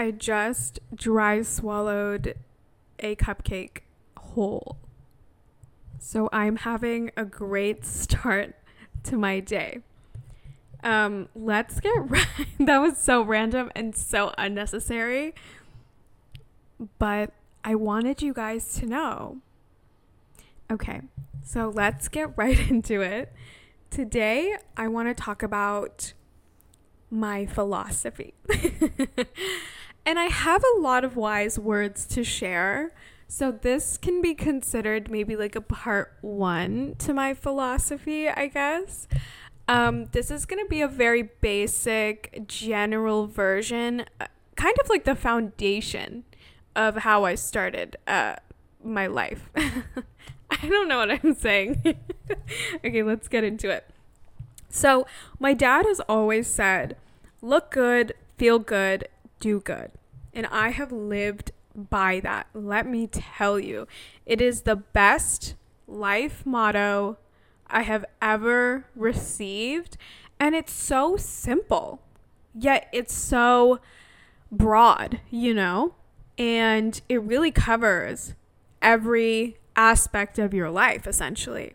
I just dry swallowed a cupcake whole. So I'm having a great start to my day. Um, let's get right. that was so random and so unnecessary. But I wanted you guys to know. Okay, so let's get right into it. Today, I want to talk about my philosophy. And I have a lot of wise words to share. So, this can be considered maybe like a part one to my philosophy, I guess. Um, this is going to be a very basic, general version, uh, kind of like the foundation of how I started uh, my life. I don't know what I'm saying. okay, let's get into it. So, my dad has always said, look good, feel good, do good. And I have lived by that. Let me tell you, it is the best life motto I have ever received. And it's so simple, yet it's so broad, you know? And it really covers every aspect of your life, essentially.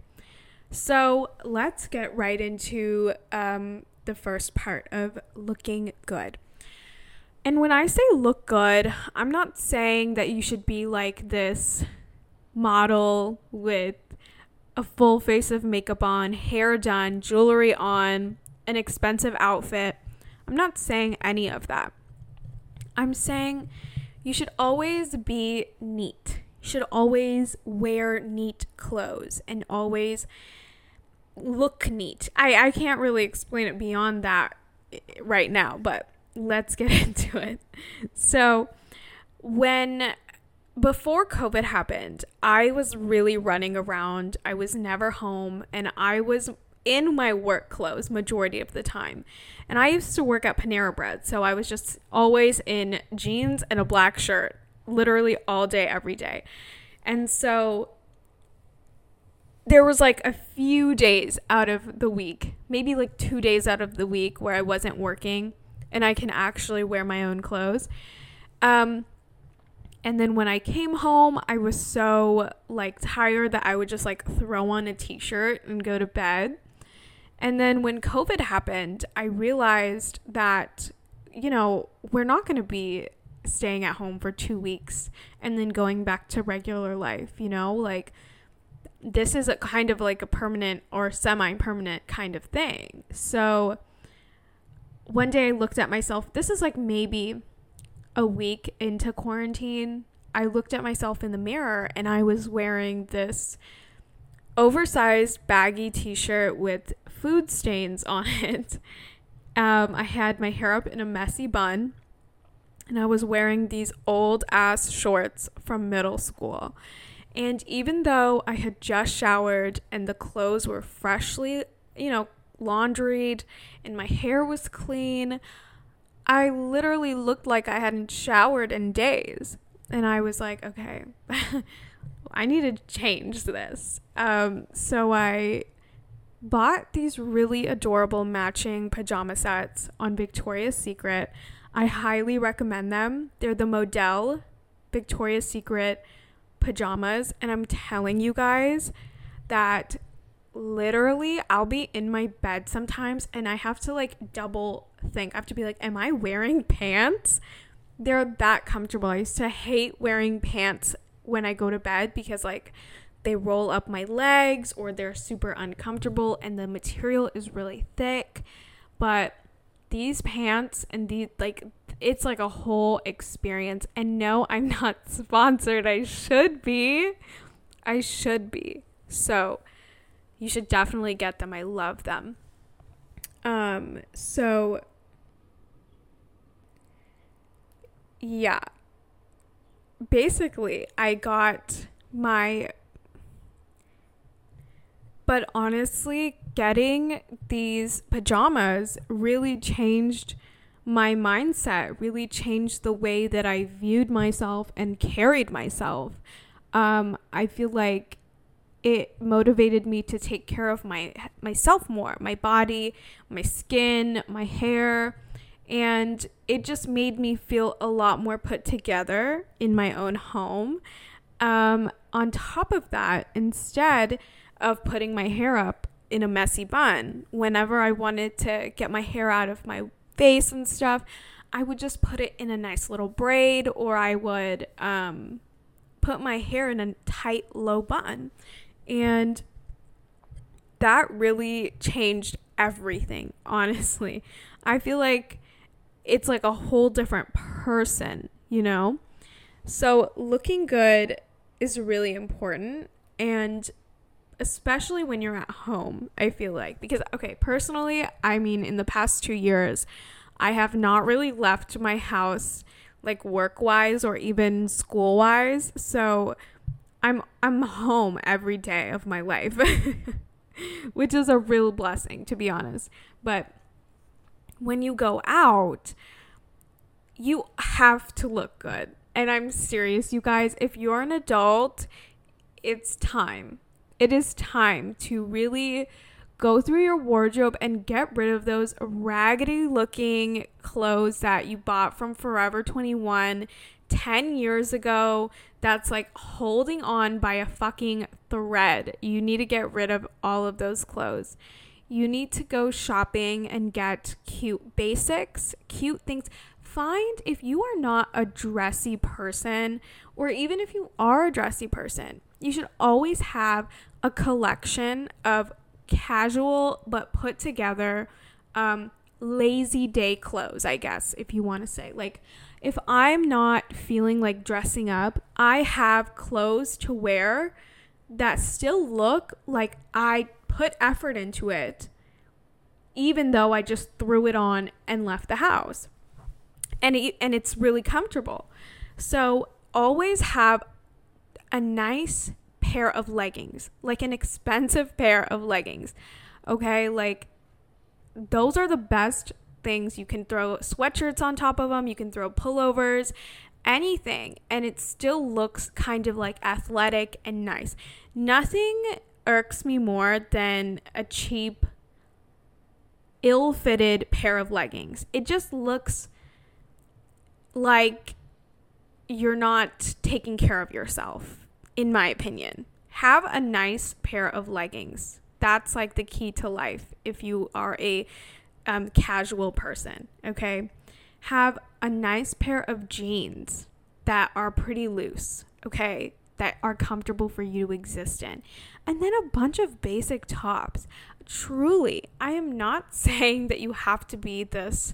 So let's get right into um, the first part of looking good. And when I say look good, I'm not saying that you should be like this model with a full face of makeup on, hair done, jewelry on, an expensive outfit. I'm not saying any of that. I'm saying you should always be neat. You should always wear neat clothes and always look neat. I, I can't really explain it beyond that eh, right now, but let's get into it. So, when before COVID happened, I was really running around. I was never home and I was in my work clothes majority of the time. And I used to work at Panera Bread, so I was just always in jeans and a black shirt, literally all day every day. And so there was like a few days out of the week, maybe like 2 days out of the week where I wasn't working and I can actually wear my own clothes. Um and then when I came home, I was so like tired that I would just like throw on a t-shirt and go to bed. And then when COVID happened, I realized that you know, we're not going to be staying at home for 2 weeks and then going back to regular life, you know? Like this is a kind of like a permanent or semi-permanent kind of thing. So one day I looked at myself. This is like maybe a week into quarantine, I looked at myself in the mirror and I was wearing this oversized baggy t shirt with food stains on it. Um, I had my hair up in a messy bun and I was wearing these old ass shorts from middle school. And even though I had just showered and the clothes were freshly, you know, laundried and my hair was clean, I literally looked like I hadn't showered in days. And I was like, okay, I need to change this. Um, so I bought these really adorable matching pajama sets on Victoria's Secret. I highly recommend them. They're the Modal Victoria's Secret pajamas. And I'm telling you guys that literally I'll be in my bed sometimes and I have to like double think. I have to be like, am I wearing pants? They're that comfortable. I used to hate wearing pants when I go to bed because like they roll up my legs or they're super uncomfortable and the material is really thick. But these pants and the like it's like a whole experience. And no, I'm not sponsored. I should be. I should be. So, you should definitely get them. I love them. Um, so yeah. Basically, I got my but honestly, getting these pajamas really changed my mindset, really changed the way that I viewed myself and carried myself. Um, I feel like it motivated me to take care of my myself more, my body, my skin, my hair. And it just made me feel a lot more put together in my own home. Um, on top of that, instead of putting my hair up in a messy bun, whenever I wanted to get my hair out of my face and stuff, I would just put it in a nice little braid or I would um, put my hair in a tight, low bun. And that really changed everything, honestly. I feel like it's like a whole different person, you know? So, looking good is really important. And especially when you're at home, I feel like. Because, okay, personally, I mean, in the past two years, I have not really left my house like work wise or even school wise. So, I'm I'm home every day of my life. Which is a real blessing to be honest. But when you go out, you have to look good. And I'm serious, you guys. If you're an adult, it's time. It is time to really go through your wardrobe and get rid of those raggedy looking clothes that you bought from Forever 21 10 years ago that's like holding on by a fucking thread. You need to get rid of all of those clothes. You need to go shopping and get cute basics, cute things find if you are not a dressy person, or even if you are a dressy person, you should always have a collection of casual but put together um, lazy day clothes, I guess, if you want to say. Like, if I'm not feeling like dressing up, I have clothes to wear that still look like I put effort into it, even though I just threw it on and left the house and it, and it's really comfortable. So always have a nice pair of leggings, like an expensive pair of leggings. Okay? Like those are the best things. You can throw sweatshirts on top of them, you can throw pullovers, anything, and it still looks kind of like athletic and nice. Nothing irks me more than a cheap ill-fitted pair of leggings. It just looks like you're not taking care of yourself, in my opinion. Have a nice pair of leggings. That's like the key to life if you are a um, casual person, okay? Have a nice pair of jeans that are pretty loose, okay? That are comfortable for you to exist in. And then a bunch of basic tops. Truly, I am not saying that you have to be this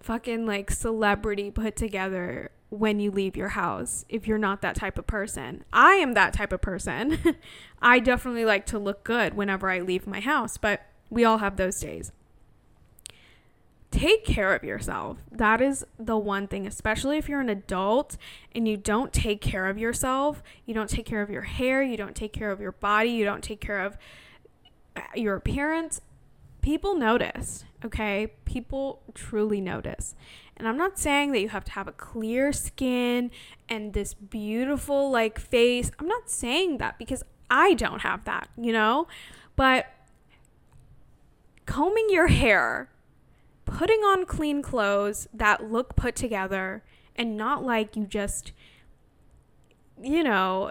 fucking like celebrity put together when you leave your house if you're not that type of person. I am that type of person. I definitely like to look good whenever I leave my house, but we all have those days. Take care of yourself. That is the one thing, especially if you're an adult and you don't take care of yourself. You don't take care of your hair, you don't take care of your body, you don't take care of uh, your appearance people notice, okay? People truly notice. And I'm not saying that you have to have a clear skin and this beautiful like face. I'm not saying that because I don't have that, you know? But combing your hair, putting on clean clothes that look put together and not like you just you know,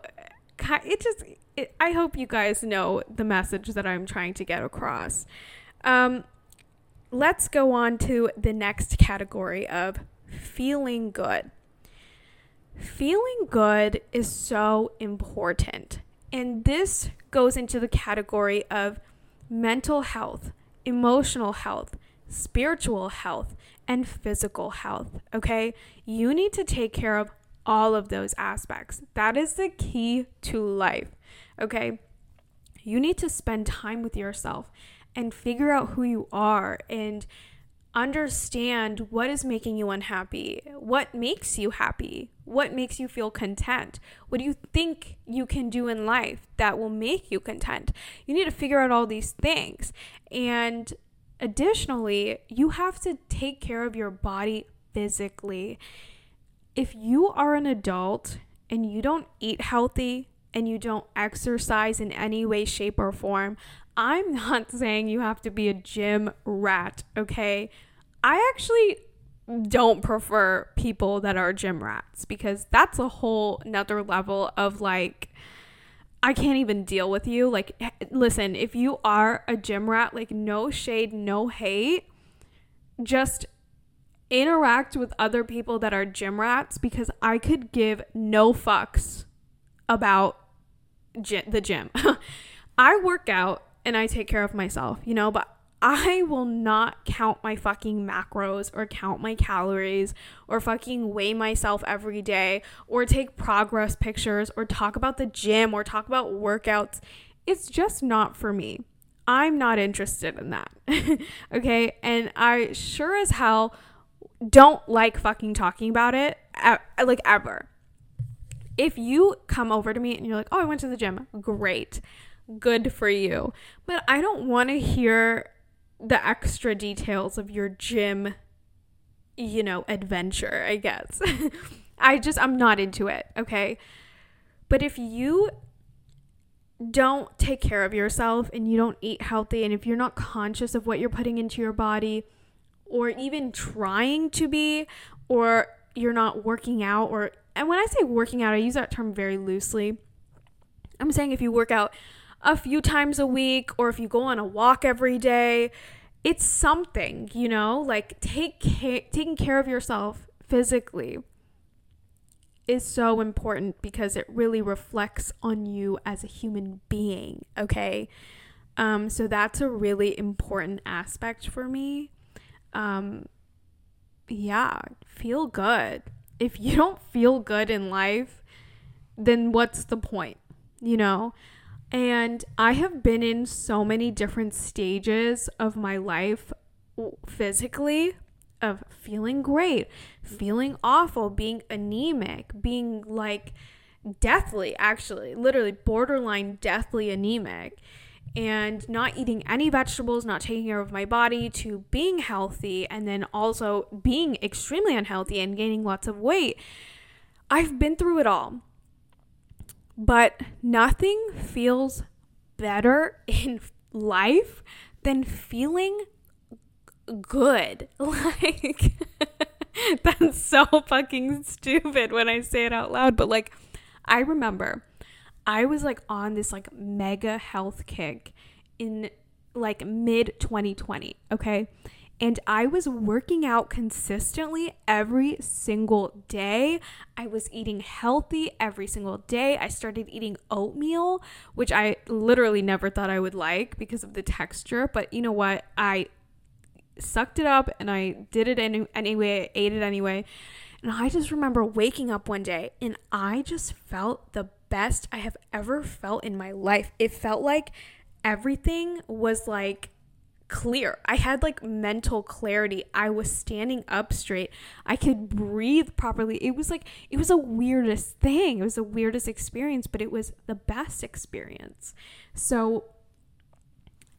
it just it, I hope you guys know the message that I'm trying to get across. Um, let's go on to the next category of feeling good. Feeling good is so important. And this goes into the category of mental health, emotional health, spiritual health, and physical health. Okay. You need to take care of all of those aspects. That is the key to life. Okay. You need to spend time with yourself and figure out who you are and understand what is making you unhappy, what makes you happy, what makes you feel content, what do you think you can do in life that will make you content. You need to figure out all these things. And additionally, you have to take care of your body physically. If you are an adult and you don't eat healthy, and you don't exercise in any way, shape, or form, I'm not saying you have to be a gym rat, okay? I actually don't prefer people that are gym rats because that's a whole another level of like I can't even deal with you. Like listen, if you are a gym rat, like no shade, no hate, just interact with other people that are gym rats because I could give no fucks about gy- the gym. I work out and I take care of myself, you know, but I will not count my fucking macros or count my calories or fucking weigh myself every day or take progress pictures or talk about the gym or talk about workouts. It's just not for me. I'm not interested in that. okay. And I sure as hell don't like fucking talking about it, like ever. If you come over to me and you're like, oh, I went to the gym, great. Good for you. But I don't want to hear the extra details of your gym, you know, adventure, I guess. I just, I'm not into it, okay? But if you don't take care of yourself and you don't eat healthy, and if you're not conscious of what you're putting into your body, or even trying to be, or you're not working out, or, and when I say working out, I use that term very loosely. I'm saying if you work out a few times a week or if you go on a walk every day, it's something, you know, like take taking care of yourself physically is so important because it really reflects on you as a human being, okay? Um, so that's a really important aspect for me. Um, yeah, feel good. If you don't feel good in life, then what's the point? You know? And I have been in so many different stages of my life physically of feeling great, feeling awful, being anemic, being like deathly, actually, literally borderline deathly anemic, and not eating any vegetables, not taking care of my body, to being healthy, and then also being extremely unhealthy and gaining lots of weight. I've been through it all. But nothing feels better in life than feeling good. Like, that's so fucking stupid when I say it out loud. But like, I remember I was like on this like mega health kick in like mid 2020. Okay. And I was working out consistently every single day. I was eating healthy every single day. I started eating oatmeal, which I literally never thought I would like because of the texture. But you know what? I sucked it up and I did it any- anyway, ate it anyway. And I just remember waking up one day and I just felt the best I have ever felt in my life. It felt like everything was like clear. I had like mental clarity. I was standing up straight. I could breathe properly. It was like, it was the weirdest thing. It was the weirdest experience, but it was the best experience. So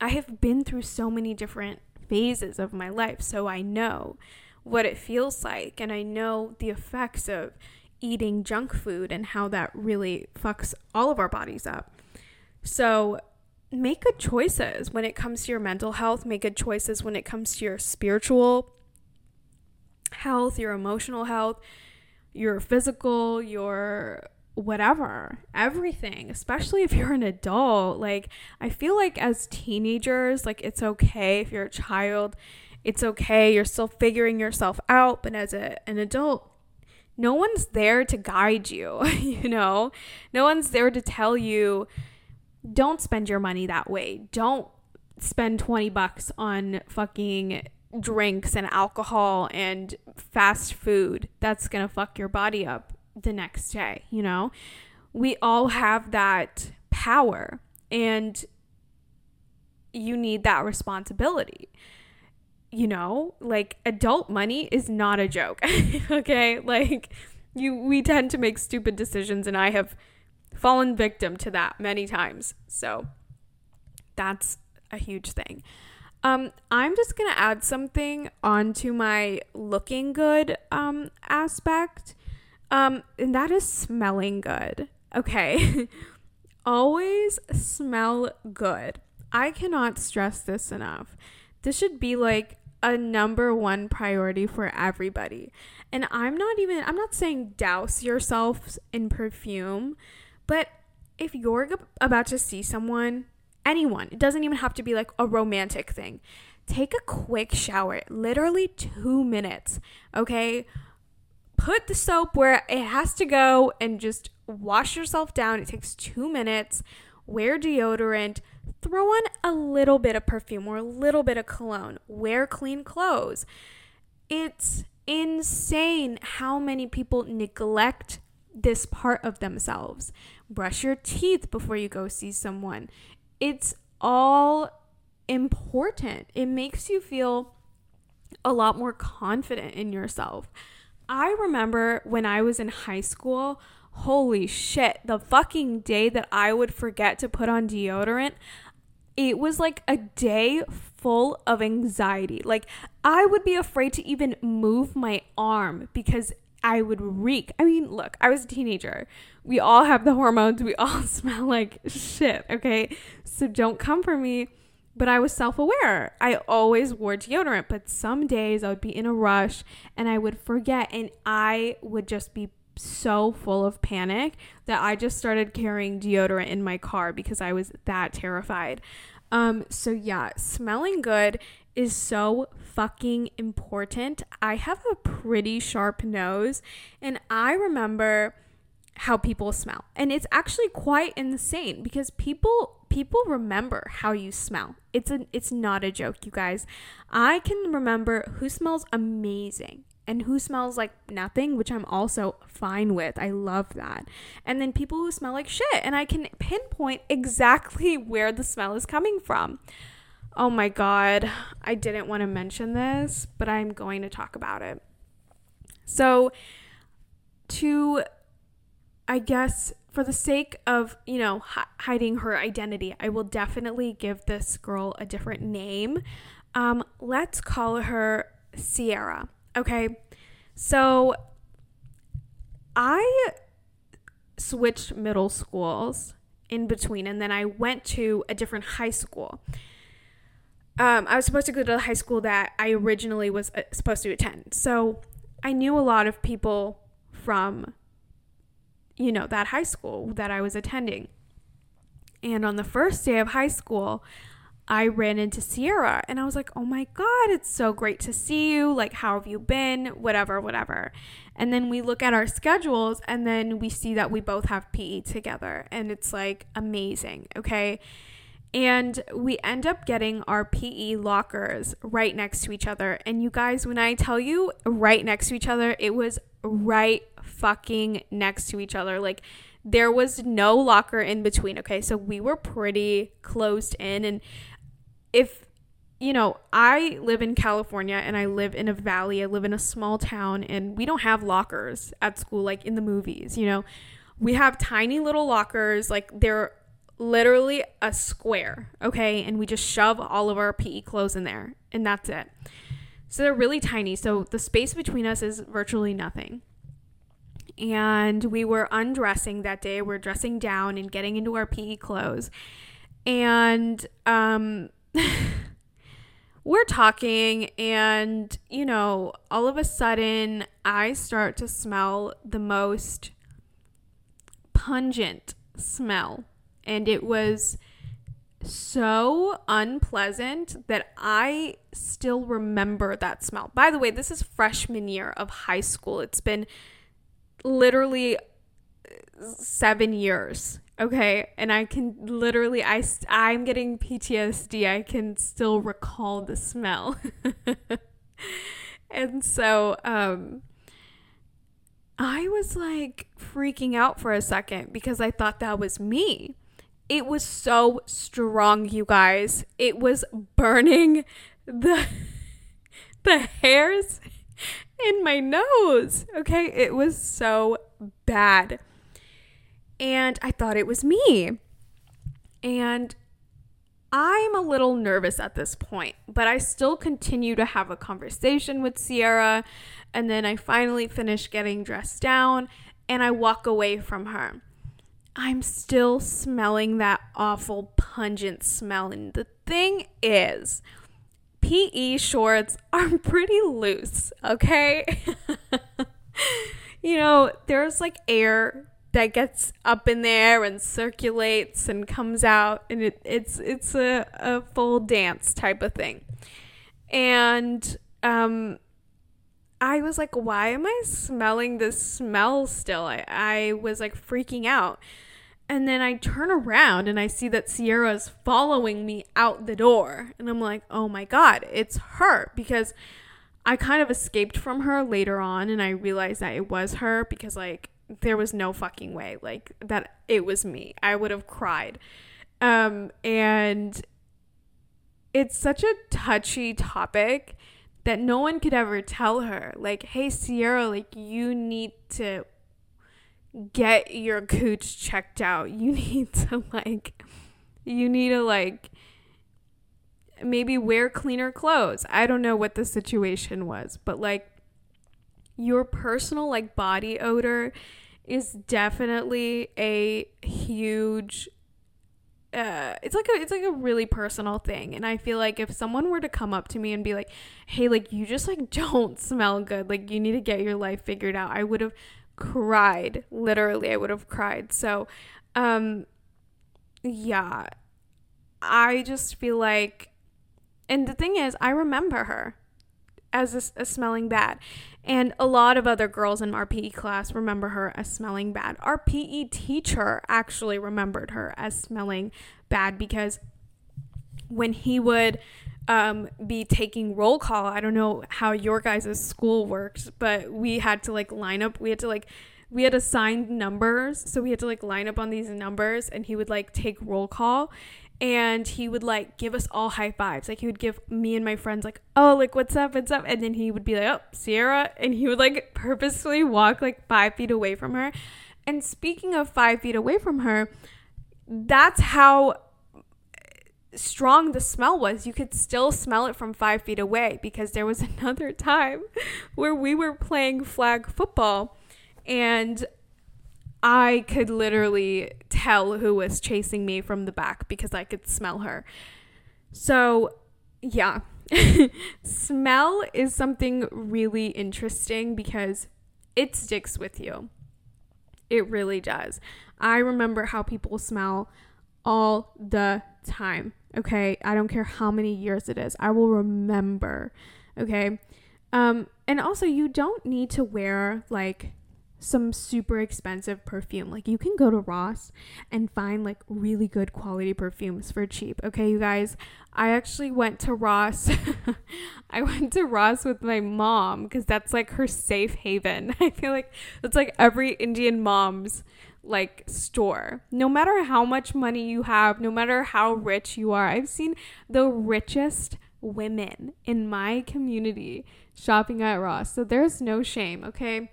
I have been through so many different phases of my life. So I know what it feels like and I know the effects of eating junk food and how that really fucks all of our bodies up. So make good choices when it comes to your mental health, make good choices when it comes to your spiritual health, your emotional health, your physical, your whatever, everything, especially if you're an adult. Like, I feel like as teenagers, like, it's okay if you're a child, it's okay, you're still figuring yourself out, but as a, an adult, no one's there to guide you, you know? No one's there to tell you don't spend your money that way. Don't spend 20 bucks on fucking drinks and alcohol and fast food. That's going to fuck your body up the next day, you know? We all have that power and you need that responsibility. You know, like adult money is not a joke. okay? Like you we tend to make stupid decisions and I have fallen victim to that many times. So that's a huge thing. Um, I'm just gonna add something onto my looking good um, aspect, um, and that is smelling good. Okay, always smell good. I cannot stress this enough. This should be like a number one priority for everybody. And I'm not even, I'm not saying douse yourself in perfume, but if you're about to see someone, anyone, it doesn't even have to be like a romantic thing. Take a quick shower, literally two minutes, okay? Put the soap where it has to go and just wash yourself down. It takes two minutes. Wear deodorant throw on a little bit of perfume or a little bit of cologne, wear clean clothes. It's insane how many people neglect this part of themselves. Brush your teeth before you go see someone. It's all important. It makes you feel a lot more confident in yourself. I remember when I was in high school, holy shit, the fucking day that I would forget to put on deodorant, it was like a day full of anxiety. Like, I would be afraid to even move my arm because I would reek. I mean, look, I was a teenager. We all have the hormones. We all smell like shit, okay? So don't come for me. But I was self aware. I always wore deodorant, but some days I would be in a rush and I would forget, and I would just be so full of panic that I just started carrying deodorant in my car because I was that terrified. Um, so yeah, smelling good is so fucking important. I have a pretty sharp nose, and I remember how people smell. And it's actually quite insane because people people remember how you smell. It's a it's not a joke, you guys. I can remember who smells amazing and who smells like nothing, which I'm also fine with. I love that. And then people who smell like shit, and I can pinpoint exactly where the smell is coming from. Oh my God, I didn't want to mention this, but I'm going to talk about it. So, to, I guess, for the sake of, you know, h- hiding her identity, I will definitely give this girl a different name. Um, let's call her Sierra. Okay. So I switched middle schools in between, and then I went to a different high school. Um, I was supposed to go to the high school that I originally was uh, supposed to attend. So I knew a lot of people from, you know, that high school that I was attending. And on the first day of high school, I ran into Sierra and I was like, oh my God, it's so great to see you. Like, how have you been? Whatever, whatever. And then we look at our schedules and then we see that we both have PE together and it's like amazing. Okay. And we end up getting our PE lockers right next to each other. And you guys, when I tell you right next to each other, it was right fucking next to each other. Like, there was no locker in between. Okay. So we were pretty closed in. And if you know, I live in California and I live in a valley. I live in a small town and we don't have lockers at school like in the movies, you know. We have tiny little lockers, like they're literally a square, okay? And we just shove all of our PE clothes in there and that's it. So they're really tiny. So the space between us is virtually nothing. And we were undressing that day. We're dressing down and getting into our PE clothes. And um we're talking, and you know, all of a sudden, I start to smell the most pungent smell, and it was so unpleasant that I still remember that smell. By the way, this is freshman year of high school. It's been literally seven years okay and i can literally i i'm getting ptsd i can still recall the smell and so um i was like freaking out for a second because i thought that was me it was so strong you guys it was burning the the hairs in my nose okay it was so bad and I thought it was me. And I'm a little nervous at this point, but I still continue to have a conversation with Sierra. And then I finally finish getting dressed down and I walk away from her. I'm still smelling that awful pungent smell. And the thing is, PE shorts are pretty loose, okay? you know, there's like air that gets up in there and circulates and comes out and it, it's it's a, a full dance type of thing. And um I was like, why am I smelling this smell still? I, I was like freaking out. And then I turn around and I see that Sierra's following me out the door. And I'm like, oh my God, it's her. Because I kind of escaped from her later on and I realized that it was her because, like, there was no fucking way, like, that it was me. I would have cried. Um, and it's such a touchy topic that no one could ever tell her, like, hey, Sierra, like, you need to get your cooch checked out. You need to like you need to like maybe wear cleaner clothes. I don't know what the situation was, but like your personal like body odor is definitely a huge uh, it's like a it's like a really personal thing and i feel like if someone were to come up to me and be like hey like you just like don't smell good like you need to get your life figured out i would have cried. Literally, I would have cried. So, um, yeah, I just feel like, and the thing is, I remember her as a, smelling bad. And a lot of other girls in our PE class remember her as smelling bad. Our PE teacher actually remembered her as smelling bad because when he would um, be taking roll call. I don't know how your guys' school works, but we had to like line up. We had to like we had assigned numbers, so we had to like line up on these numbers, and he would like take roll call, and he would like give us all high fives. Like he would give me and my friends like, oh, like what's up, what's up, and then he would be like, oh, Sierra, and he would like purposefully walk like five feet away from her. And speaking of five feet away from her, that's how strong the smell was, you could still smell it from five feet away because there was another time where we were playing flag football and I could literally tell who was chasing me from the back because I could smell her. So, yeah. smell is something really interesting because it sticks with you. It really does. I remember how people smell all the time. Okay. I don't care how many years it is. I will remember. Okay. Um, and also, you don't need to wear like some super expensive perfume. Like you can go to Ross and find like really good quality perfumes for cheap. Okay, you guys. I actually went to Ross. I went to Ross with my mom because that's like her safe haven. I feel like that's like every Indian mom's like store. No matter how much money you have, no matter how rich you are, I've seen the richest women in my community shopping at Ross. So there's no shame, okay?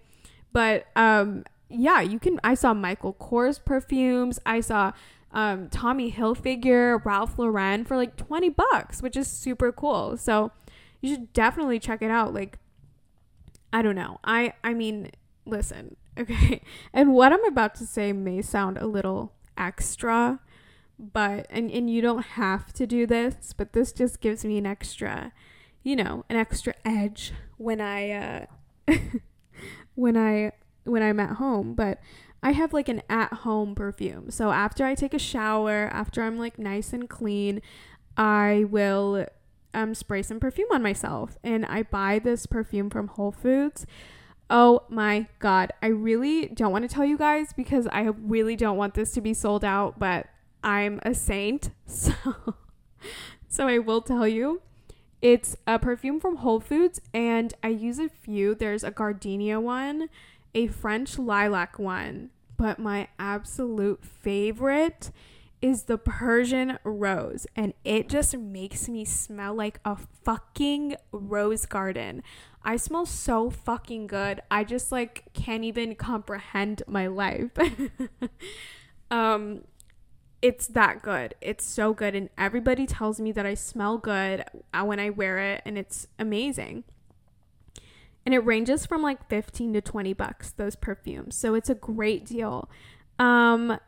But um yeah, you can I saw Michael Kors perfumes. I saw um Tommy Hilfiger, Ralph Lauren for like 20 bucks, which is super cool. So you should definitely check it out. Like I don't know. I I mean, listen, Okay. And what I'm about to say may sound a little extra, but and and you don't have to do this, but this just gives me an extra, you know, an extra edge when I uh when I when I'm at home, but I have like an at home perfume. So after I take a shower, after I'm like nice and clean, I will um spray some perfume on myself. And I buy this perfume from Whole Foods. Oh my God. I really don't want to tell you guys because I really don't want this to be sold out, but I'm a saint. So, so I will tell you. It's a perfume from Whole Foods and I use a few. There's a gardenia one, a French lilac one, but my absolute favorite is the Persian rose, and it just makes me smell like a fucking rose garden. I smell so fucking good. I just like can't even comprehend my life. um it's that good. It's so good and everybody tells me that I smell good uh, when I wear it and it's amazing. And it ranges from like 15 to 20 bucks those perfumes. So it's a great deal. Um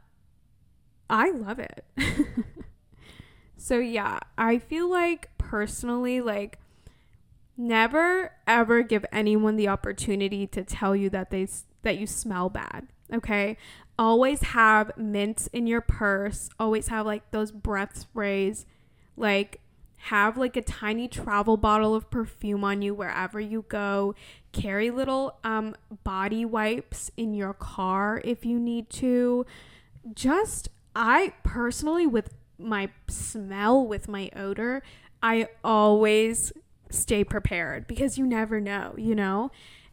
I love it. so yeah, I feel like personally like never ever give anyone the opportunity to tell you that they that you smell bad, okay? Always have mints in your purse, always have like those breath sprays, like have like a tiny travel bottle of perfume on you wherever you go. Carry little um body wipes in your car if you need to. Just I personally with my smell with my odor, I always stay prepared because you never know, you know?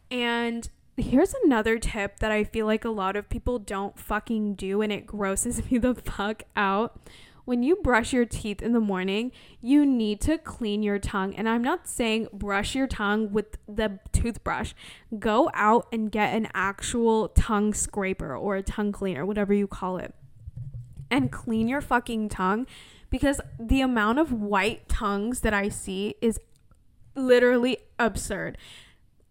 And here's another tip that I feel like a lot of people don't fucking do and it grosses me the fuck out. When you brush your teeth in the morning, you need to clean your tongue. And I'm not saying brush your tongue with the toothbrush. Go out and get an actual tongue scraper or a tongue cleaner, whatever you call it, and clean your fucking tongue because the amount of white tongues that I see is literally absurd.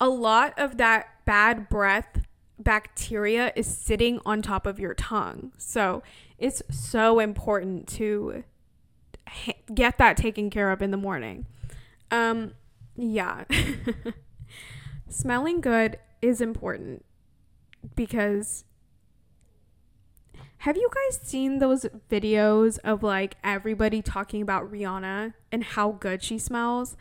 A lot of that bad breath bacteria is sitting on top of your tongue. So it's so important to ha- get that taken care of in the morning. Um, yeah. Smelling good is important because have you guys seen those videos of like everybody talking about Rihanna and how good she smells?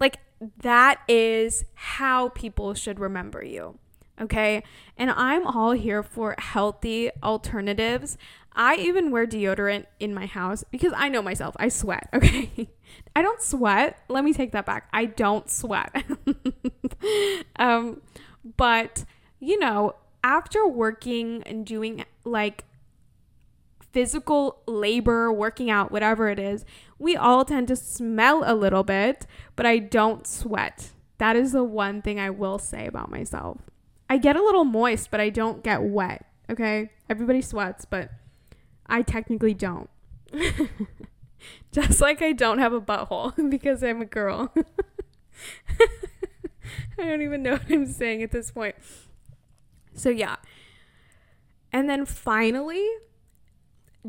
Like, that is how people should remember you. Okay. And I'm all here for healthy alternatives. I even wear deodorant in my house because I know myself. I sweat. Okay. I don't sweat. Let me take that back. I don't sweat. um, but, you know, after working and doing like physical labor, working out, whatever it is, we all tend to smell a little bit, but I don't sweat. That is the one thing I will say about myself. I get a little moist, but I don't get wet. Okay? Everybody sweats, but I technically don't. Just like I don't have a butthole because I'm a girl. I don't even know what I'm saying at this point. So, yeah. And then finally,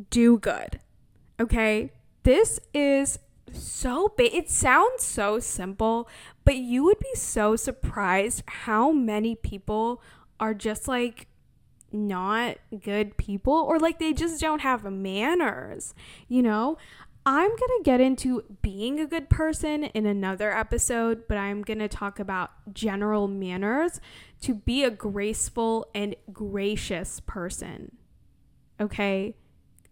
do good. Okay? This is so big. It sounds so simple, but you would be so surprised how many people are just like not good people or like they just don't have manners, you know? I'm going to get into being a good person in another episode, but I'm going to talk about general manners to be a graceful and gracious person. Okay?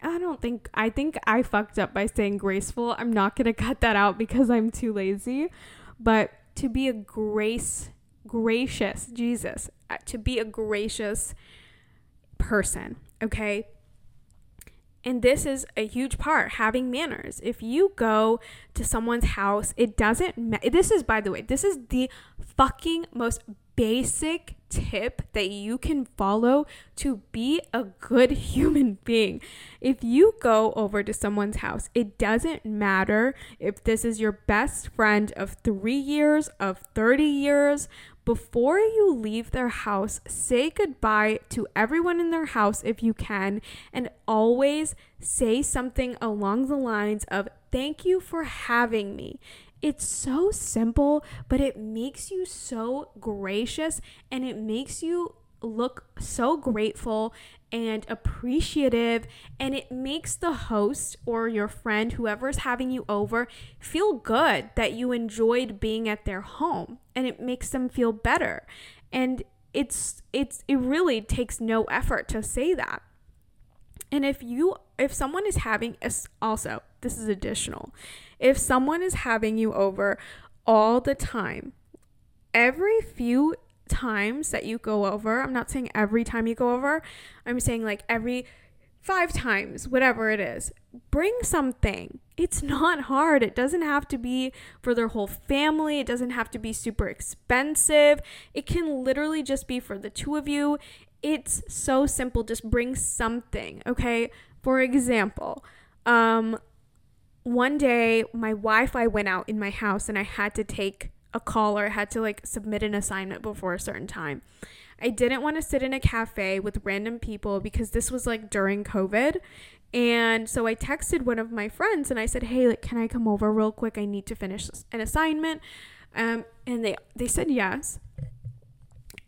I don't think I think I fucked up by saying graceful. I'm not going to cut that out because I'm too lazy. But to be a grace gracious, Jesus, uh, to be a gracious person, okay? And this is a huge part having manners. If you go to someone's house, it doesn't this is by the way, this is the fucking most basic tip that you can follow to be a good human being. If you go over to someone's house, it doesn't matter if this is your best friend of three years, of 30 years. Before you leave their house, say goodbye to everyone in their house if you can, and always say something along the lines of, Thank you for having me. It's so simple, but it makes you so gracious and it makes you look so grateful and appreciative and it makes the host or your friend whoever's having you over feel good that you enjoyed being at their home and it makes them feel better. And it's it's it really takes no effort to say that. And if you if someone is having also this is additional if someone is having you over all the time, every few times that you go over, I'm not saying every time you go over, I'm saying like every five times, whatever it is, bring something. It's not hard. It doesn't have to be for their whole family. It doesn't have to be super expensive. It can literally just be for the two of you. It's so simple. Just bring something, okay? For example, um, one day my Wi-Fi went out in my house and I had to take a call or I had to like submit an assignment before a certain time. I didn't want to sit in a cafe with random people because this was like during COVID. And so I texted one of my friends and I said, "Hey, like can I come over real quick? I need to finish an assignment." Um and they they said yes.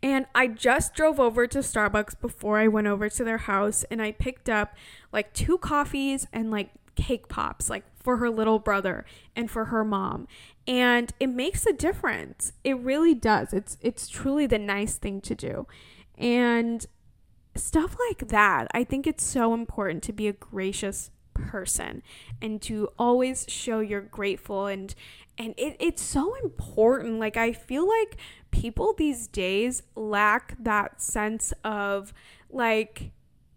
And I just drove over to Starbucks before I went over to their house and I picked up like two coffees and like cake pops like for her little brother and for her mom. And it makes a difference. It really does. It's it's truly the nice thing to do. And stuff like that i think it's so important to be a gracious person and to always show you're grateful and and it, it's so important. Like i feel like people these days lack that sense of like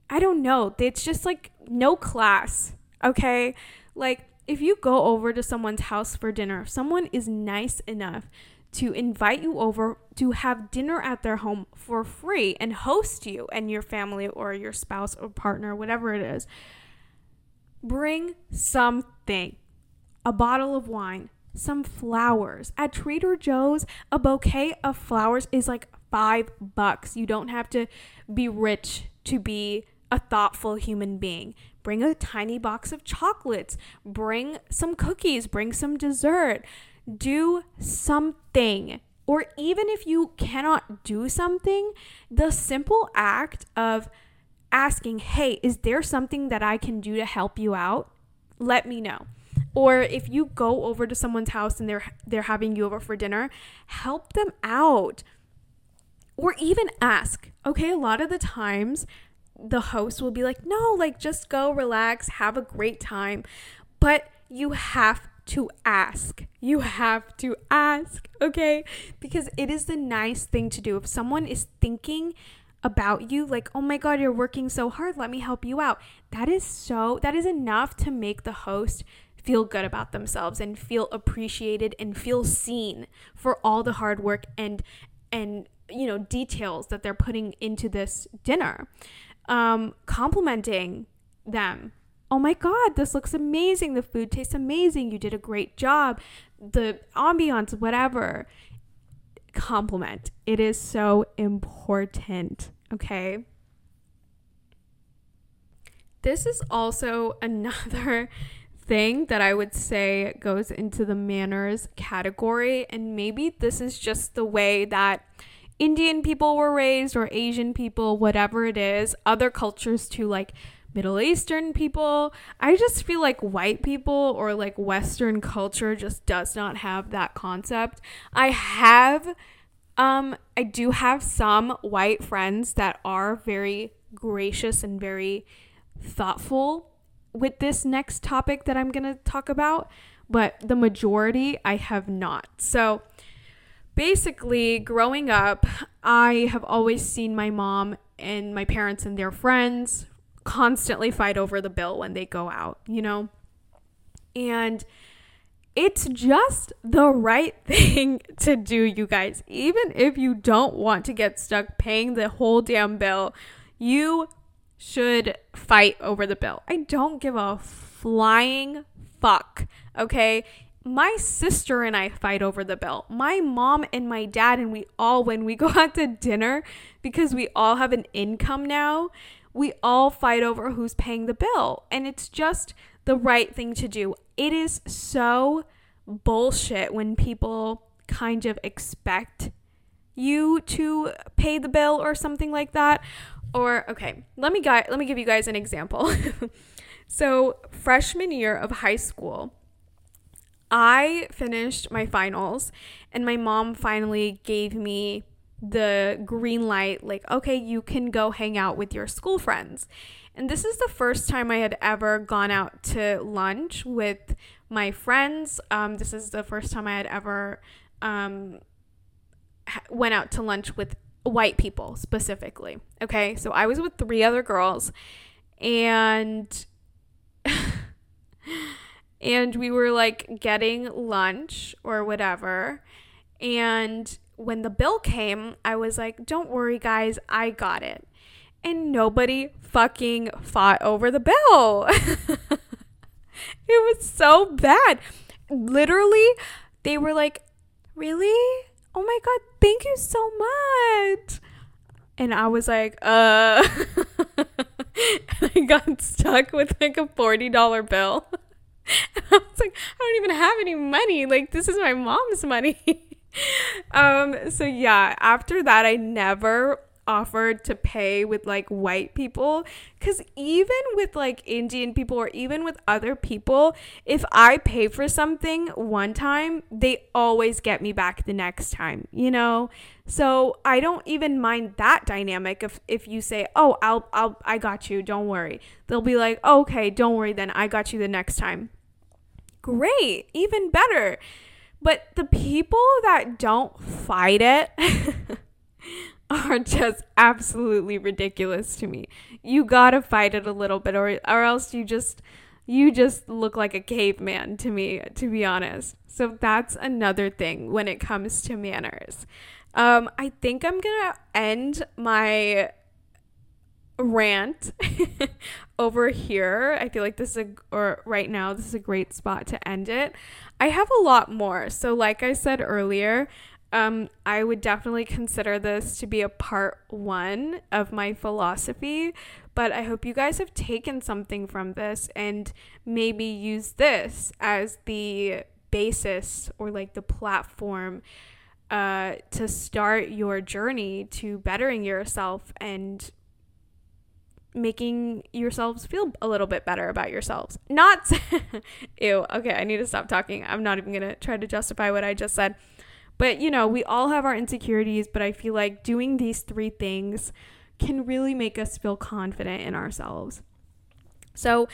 i don't know. It's just like no class okay? Like if you go over to someone's house for dinner if someone is nice enough to invite you over to have dinner at their home for free and host you and your family or your spouse or partner whatever it is bring something a bottle of wine some flowers. At Trader Joe's, a bouquet of flowers is like five bucks. You don't have to be rich to be a thoughtful human being. Bring a tiny box of chocolates, bring some cookies, bring some dessert. Do something. Or even if you cannot do something, the simple act of asking, hey, is there something that I can do to help you out? Let me know. Or if you go over to someone's house and they're they're having you over for dinner, help them out. Or even ask. Okay, a lot of the times the host will be like, "No, like just go relax, have a great time." But you have to ask. You have to ask, okay? Because it is the nice thing to do. If someone is thinking about you, like, oh my God, you're working so hard, let me help you out. That is so, that is enough to make the host feel good about themselves and feel appreciated and feel seen for all the hard work and and you know details that they're putting into this dinner um, complimenting them. Oh my god this looks amazing. The food tastes amazing. You did a great job. The ambiance whatever. Compliment. It is so important okay? This is also another thing that I would say goes into the manners category. And maybe this is just the way that Indian people were raised or Asian people, whatever it is, other cultures to like Middle Eastern people. I just feel like white people or like Western culture just does not have that concept. I have, um, I do have some white friends that are very gracious and very thoughtful with this next topic that I'm going to talk about, but the majority I have not. So basically, growing up, I have always seen my mom and my parents and their friends constantly fight over the bill when they go out, you know? And it's just the right thing to do, you guys. Even if you don't want to get stuck paying the whole damn bill, you should fight over the bill. I don't give a flying fuck, okay? My sister and I fight over the bill. My mom and my dad, and we all, when we go out to dinner, because we all have an income now, we all fight over who's paying the bill. And it's just the right thing to do. It is so bullshit when people kind of expect you to pay the bill or something like that or okay, let me guy let me give you guys an example. so, freshman year of high school, I finished my finals and my mom finally gave me the green light like okay, you can go hang out with your school friends. And this is the first time I had ever gone out to lunch with my friends. Um, this is the first time I had ever um, went out to lunch with white people specifically. Okay. So I was with three other girls and and we were like getting lunch or whatever. And when the bill came, I was like, "Don't worry guys, I got it." And nobody fucking fought over the bill. it was so bad. Literally, they were like, "Really? Oh my God, thank you so much. And I was like, uh, I got stuck with like a $40 bill. And I was like, I don't even have any money. Like, this is my mom's money. um, so yeah, after that, I never offered to pay with like white people. Because even with like indian people or even with other people if i pay for something one time they always get me back the next time you know? So i don't even mind that dynamic if if you say oh i'll i'll i got you. Don't worry. They'll be like oh, okay. Don't worry then. I got you the next time great even better but the people that don't fight it are just absolutely ridiculous to me. You gotta fight it a little bit, or or else you just you just look like a caveman to me, to be honest. So that's another thing when it comes to manners. Um, I think I'm gonna end my rant over here. I feel like this is a, or right now, this is a great spot to end it. I have a lot more. So, like I said earlier, um, I would definitely consider this to be a part one of my philosophy, but I hope you guys have taken something from this and maybe use this as the basis or like the platform uh, to start your journey to bettering yourself and making yourselves feel a little bit better about yourselves. Not, ew, okay, I need to stop talking. I'm not even gonna try to justify what I just said. But, you know, we all have our insecurities, but I feel like doing these three things can really make us feel confident in ourselves. So,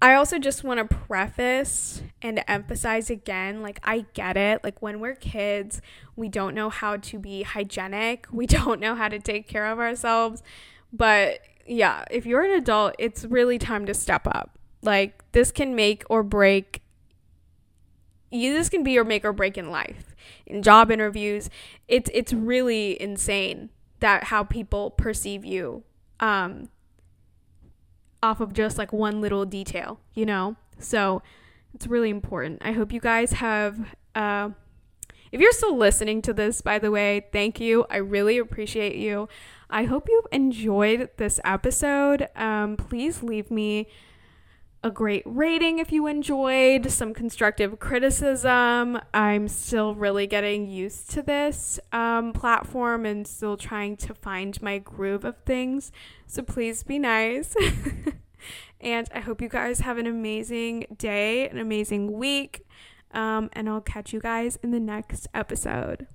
I also just want to preface and emphasize again like, I get it. Like, when we're kids, we don't know how to be hygienic, we don't know how to take care of ourselves. But yeah, if you're an adult, it's really time to step up. Like, this can make or break you, this can be your make or break in life in job interviews. It's it's really insane that how people perceive you um off of just like one little detail you know? So it's really important. I hope you guys have uh if you're still listening to this by the way thank you. I really appreciate you i hope you've enjoyed this episode um please leave me a great rating if you enjoyed, some constructive criticism. I'm still really getting used to this um, platform and still trying to find my groove of things. So please be nice. and I hope you guys have an amazing day, an amazing week. Um, and I'll catch you guys in the next episode.